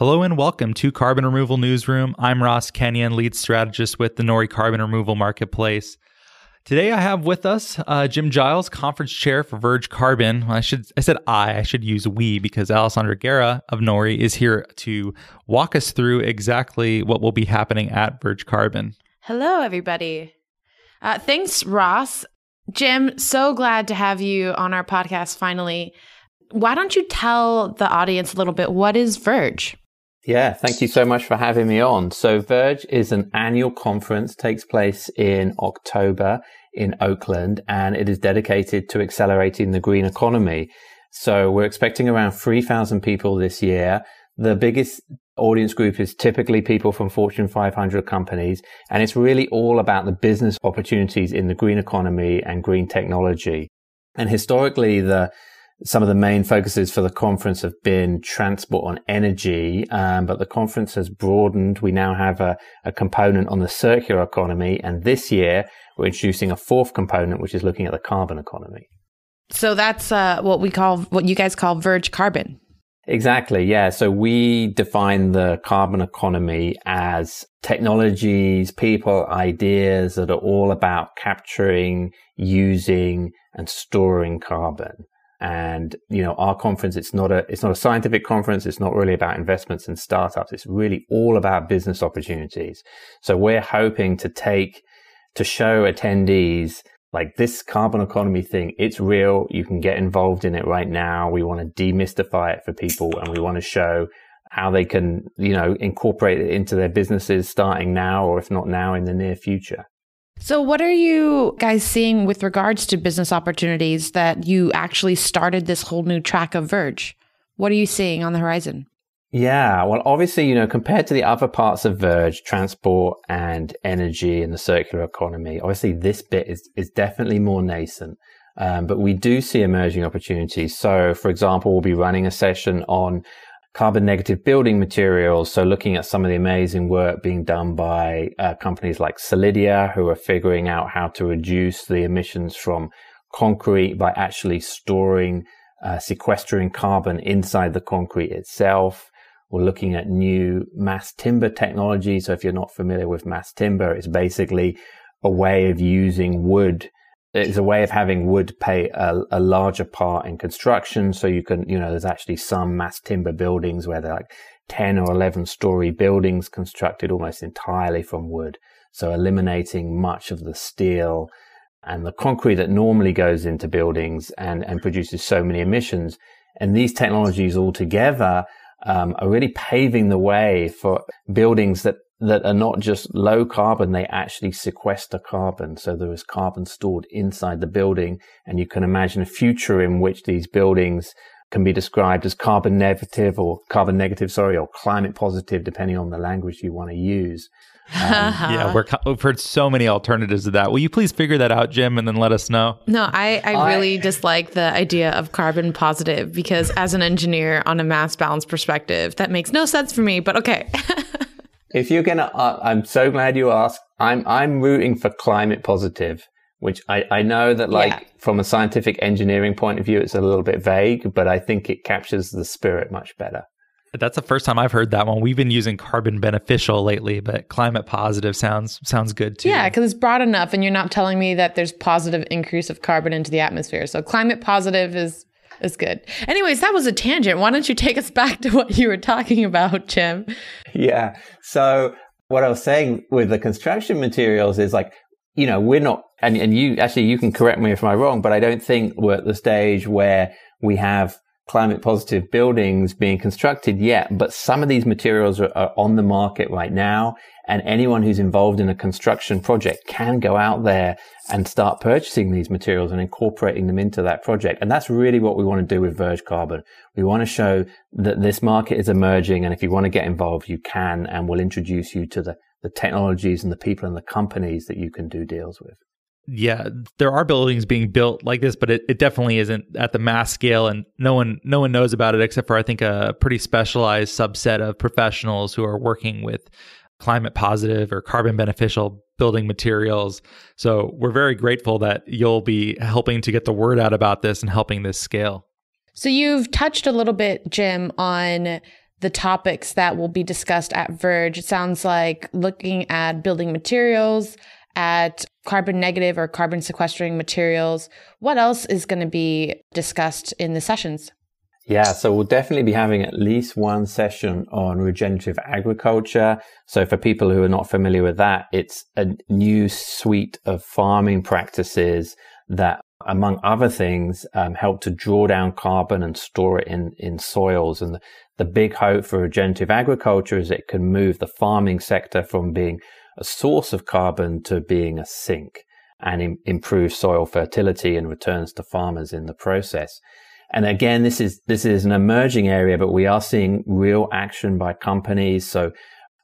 Hello and welcome to Carbon Removal Newsroom. I'm Ross Kenyon, lead strategist with the Nori Carbon Removal Marketplace. Today I have with us uh, Jim Giles, conference chair for Verge Carbon. I should I said I, I should use we because Alessandra Guerra of Nori is here to walk us through exactly what will be happening at Verge Carbon. Hello, everybody. Uh, thanks, Ross. Jim, so glad to have you on our podcast finally. Why don't you tell the audience a little bit what is Verge? Yeah, thank you so much for having me on. So Verge is an annual conference, takes place in October in Oakland, and it is dedicated to accelerating the green economy. So we're expecting around 3,000 people this year. The biggest audience group is typically people from Fortune 500 companies, and it's really all about the business opportunities in the green economy and green technology. And historically, the some of the main focuses for the conference have been transport on energy, um, but the conference has broadened. We now have a, a, component on the circular economy, and this year we're introducing a fourth component, which is looking at the carbon economy. So that's uh, what we call, what you guys call Verge Carbon. Exactly. Yeah. So we define the carbon economy as technologies, people, ideas that are all about capturing, using, and storing carbon. And, you know, our conference, it's not a, it's not a scientific conference. It's not really about investments and startups. It's really all about business opportunities. So we're hoping to take, to show attendees like this carbon economy thing, it's real. You can get involved in it right now. We want to demystify it for people and we want to show how they can, you know, incorporate it into their businesses starting now or if not now in the near future. So, what are you guys seeing with regards to business opportunities that you actually started this whole new track of Verge? What are you seeing on the horizon? Yeah, well, obviously, you know, compared to the other parts of Verge, transport and energy and the circular economy, obviously this bit is, is definitely more nascent. Um, but we do see emerging opportunities. So, for example, we'll be running a session on carbon negative building materials. So looking at some of the amazing work being done by uh, companies like Solidia, who are figuring out how to reduce the emissions from concrete by actually storing, uh, sequestering carbon inside the concrete itself. We're looking at new mass timber technology. So if you're not familiar with mass timber, it's basically a way of using wood it's a way of having wood play a, a, larger part in construction. So you can, you know, there's actually some mass timber buildings where they're like 10 or 11 story buildings constructed almost entirely from wood. So eliminating much of the steel and the concrete that normally goes into buildings and, and produces so many emissions. And these technologies all together um, are really paving the way for buildings that that are not just low carbon, they actually sequester carbon. So there is carbon stored inside the building. And you can imagine a future in which these buildings can be described as carbon negative or carbon negative, sorry, or climate positive, depending on the language you want to use. Um, yeah, we have heard so many alternatives to that. Will you please figure that out, Jim, and then let us know? No, I, I really I, dislike the idea of carbon positive because, as an engineer on a mass balance perspective, that makes no sense for me. But okay. if you're gonna, uh, I'm so glad you asked. I'm I'm rooting for climate positive, which I I know that like yeah. from a scientific engineering point of view, it's a little bit vague, but I think it captures the spirit much better. That's the first time I've heard that one. We've been using carbon beneficial lately, but climate positive sounds sounds good too. Yeah, because it's broad enough, and you're not telling me that there's positive increase of carbon into the atmosphere. So climate positive is is good. Anyways, that was a tangent. Why don't you take us back to what you were talking about, Jim? Yeah. So what I was saying with the construction materials is like, you know, we're not, and, and you actually, you can correct me if I'm wrong, but I don't think we're at the stage where we have climate positive buildings being constructed yet, but some of these materials are, are, on the market right now. And anyone who's involved in a construction project can go out there and start purchasing these materials and incorporating them into that project. And that's really what we want to do with Verge Carbon. We want to show that this market is emerging. And if you want to get involved, you can, and we'll introduce you to the, the technologies and the people and the companies that you can do deals with yeah, there are buildings being built like this, but it, it definitely isn't at the mass scale, and no one no one knows about it except for I think a pretty specialized subset of professionals who are working with climate positive or carbon beneficial building materials. So we're very grateful that you'll be helping to get the word out about this and helping this scale. So you've touched a little bit, Jim, on the topics that will be discussed at Verge. It sounds like looking at building materials, at carbon negative or carbon sequestering materials. What else is going to be discussed in the sessions? Yeah, so we'll definitely be having at least one session on regenerative agriculture. So for people who are not familiar with that, it's a new suite of farming practices that among other things, um, help to draw down carbon and store it in, in soils. And the, the big hope for regenerative agriculture is it can move the farming sector from being a source of carbon to being a sink and Im- improve soil fertility and returns to farmers in the process. And again, this is, this is an emerging area, but we are seeing real action by companies. So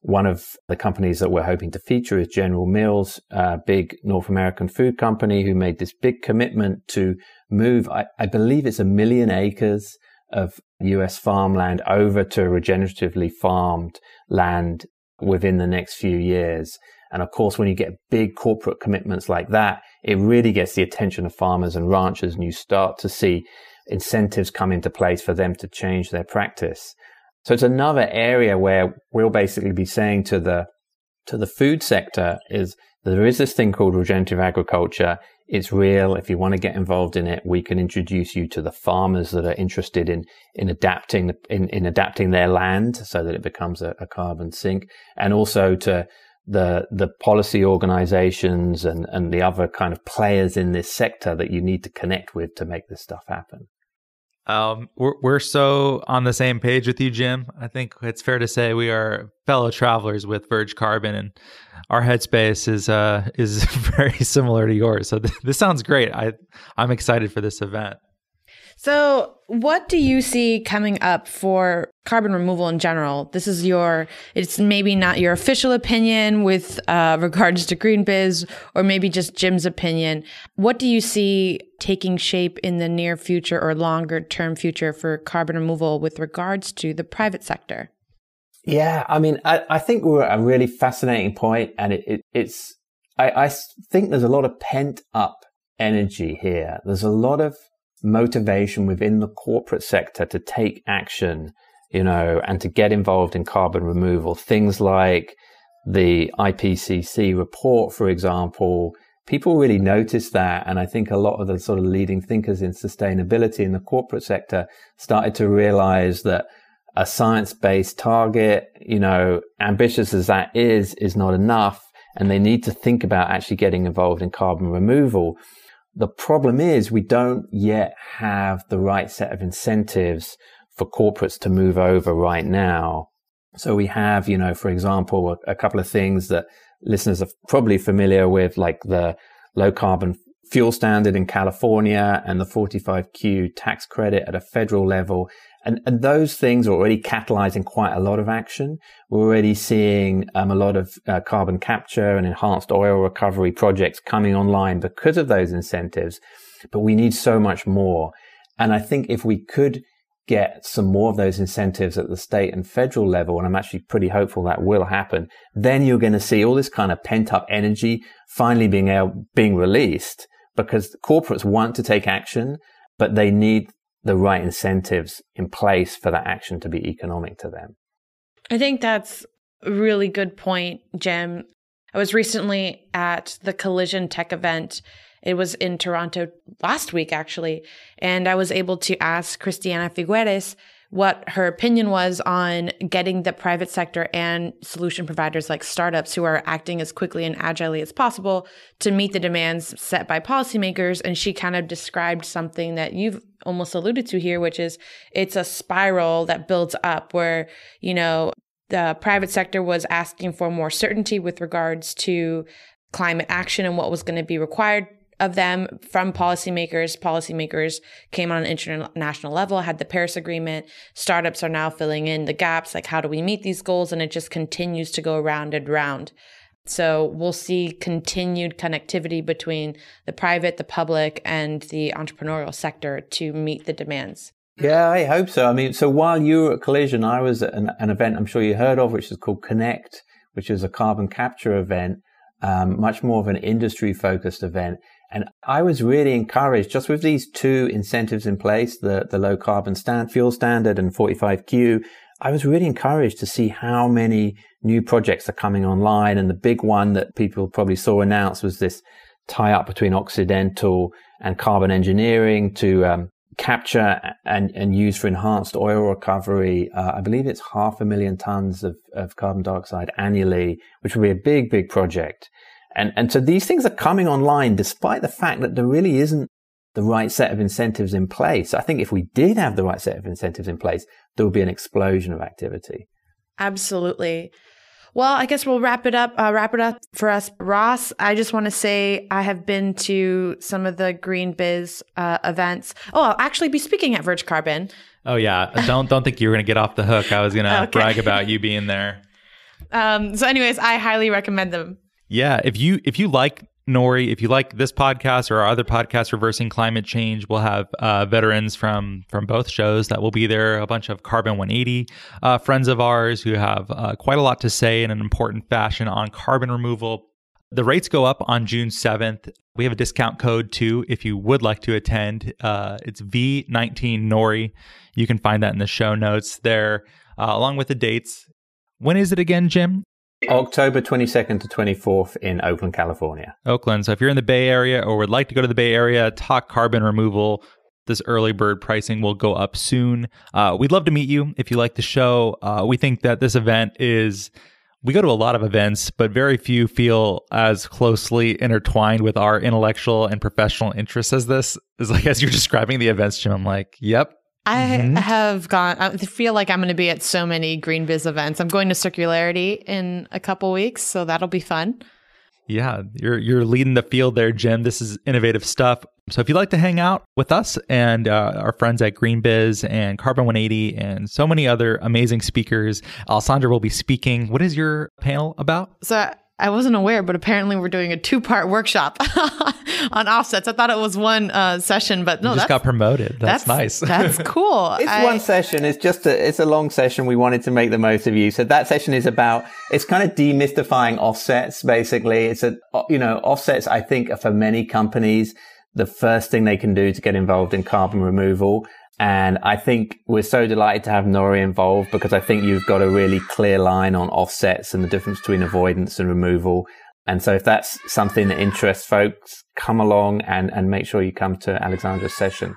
one of the companies that we're hoping to feature is General Mills, a big North American food company who made this big commitment to move, I, I believe it's a million acres of US farmland over to regeneratively farmed land within the next few years. And of course, when you get big corporate commitments like that, it really gets the attention of farmers and ranchers and you start to see incentives come into place for them to change their practice. So it's another area where we'll basically be saying to the, to the food sector is there is this thing called regenerative agriculture. It's real. If you want to get involved in it, we can introduce you to the farmers that are interested in, in adapting, in, in adapting their land so that it becomes a, a carbon sink and also to the, the policy organizations and, and the other kind of players in this sector that you need to connect with to make this stuff happen. Um, we're we're so on the same page with you, Jim. I think it's fair to say we are fellow travelers with Verge Carbon, and our headspace is uh is very similar to yours. So th- this sounds great. I I'm excited for this event. So, what do you see coming up for carbon removal in general? This is your, it's maybe not your official opinion with uh, regards to Green Biz, or maybe just Jim's opinion. What do you see taking shape in the near future or longer term future for carbon removal with regards to the private sector? Yeah, I mean, I, I think we're at a really fascinating point, and it, it, it's, I, I think there's a lot of pent up energy here. There's a lot of motivation within the corporate sector to take action, you know, and to get involved in carbon removal. Things like the IPCC report, for example, people really noticed that. And I think a lot of the sort of leading thinkers in sustainability in the corporate sector started to realize that a science based target, you know, ambitious as that is, is not enough. And they need to think about actually getting involved in carbon removal. The problem is we don't yet have the right set of incentives for corporates to move over right now. So we have, you know, for example, a, couple of things that listeners are probably familiar with, like the low carbon fuel standard in California and the 45Q tax credit at a federal level. And, and those things are already catalyzing quite a lot of action. We're already seeing um, a lot of uh, carbon capture and enhanced oil recovery projects coming online because of those incentives. But we need so much more. And I think if we could get some more of those incentives at the state and federal level, and I'm actually pretty hopeful that will happen, then you're going to see all this kind of pent up energy finally being being released because corporates want to take action, but they need the right incentives in place for that action to be economic to them. I think that's a really good point, Jim. I was recently at the Collision Tech event. It was in Toronto last week, actually. And I was able to ask Christiana Figueres what her opinion was on getting the private sector and solution providers like startups who are acting as quickly and agilely as possible to meet the demands set by policymakers. And she kind of described something that you've almost alluded to here, which is it's a spiral that builds up where, you know, the private sector was asking for more certainty with regards to climate action and what was going to be required of them from policymakers. Policymakers came on an international level, had the Paris Agreement. Startups are now filling in the gaps, like how do we meet these goals? And it just continues to go round and round. So we'll see continued connectivity between the private, the public, and the entrepreneurial sector to meet the demands. Yeah, I hope so. I mean, so while you were at Collision, I was at an, an event I'm sure you heard of, which is called Connect, which is a carbon capture event, um, much more of an industry focused event. And I was really encouraged just with these two incentives in place, the, the low carbon stand, fuel standard and 45Q. I was really encouraged to see how many new projects are coming online. And the big one that people probably saw announced was this tie up between Occidental and carbon engineering to um, capture and, and use for enhanced oil recovery. Uh, I believe it's half a million tons of, of carbon dioxide annually, which will be a big, big project. And, and so these things are coming online despite the fact that there really isn't the right set of incentives in place. I think if we did have the right set of incentives in place, there would be an explosion of activity. Absolutely. Well, I guess we'll wrap it up. Uh, wrap it up for us, Ross. I just want to say I have been to some of the Green Biz uh, events. Oh, I'll actually be speaking at Verge Carbon. Oh yeah, don't don't think you were gonna get off the hook. I was gonna okay. brag about you being there. Um, so, anyways, I highly recommend them. Yeah, if you if you like Nori, if you like this podcast or our other podcast, Reversing Climate Change, we'll have uh, veterans from from both shows that will be there. A bunch of Carbon 180 uh, friends of ours who have uh, quite a lot to say in an important fashion on carbon removal. The rates go up on June 7th. We have a discount code too if you would like to attend. Uh, it's V19 Nori. You can find that in the show notes there, uh, along with the dates. When is it again, Jim? October 22nd to 24th in Oakland, California. Oakland. So if you're in the Bay Area or would like to go to the Bay Area, talk carbon removal. This early bird pricing will go up soon. Uh, we'd love to meet you if you like the show. Uh, we think that this event is. We go to a lot of events, but very few feel as closely intertwined with our intellectual and professional interests as this. Is like as you're describing the events, Jim. I'm like, yep, I mm-hmm. have gone. I feel like I'm going to be at so many Green Biz events. I'm going to Circularity in a couple weeks, so that'll be fun. Yeah, you're you're leading the field there, Jim. This is innovative stuff. So if you'd like to hang out with us and uh, our friends at Green Biz and Carbon 180 and so many other amazing speakers, Alessandra will be speaking. What is your panel about? So I wasn't aware, but apparently we're doing a two part workshop on offsets. I thought it was one uh, session, but no, you just got promoted. That's, that's nice. That's cool. it's I, one session. It's just a, it's a long session. We wanted to make the most of you. So that session is about, it's kind of demystifying offsets, basically. It's a, you know, offsets, I think are for many companies, the first thing they can do to get involved in carbon removal. And I think we're so delighted to have Nori involved because I think you've got a really clear line on offsets and the difference between avoidance and removal. And so if that's something that interests folks, come along and, and make sure you come to Alexandra's session.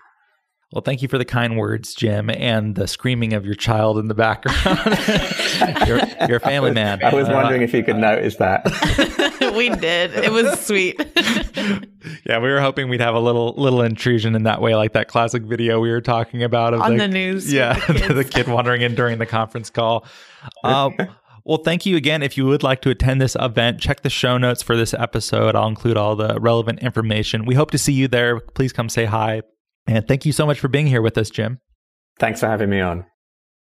Well, thank you for the kind words, Jim, and the screaming of your child in the background. you're, you're, a family man. I was uh, wondering uh, if you could notice that. we did. It was sweet. yeah, we were hoping we'd have a little little intrusion in that way, like that classic video we were talking about of on the, the news. Yeah, the, the, kid wandering in during the conference call. Um, well, thank you again. If you would like to attend this event, check the show notes for this episode. I'll include all the relevant information. We hope to see you there. Please come say hi. And thank you so much for being here with us, Jim. Thanks for having me on.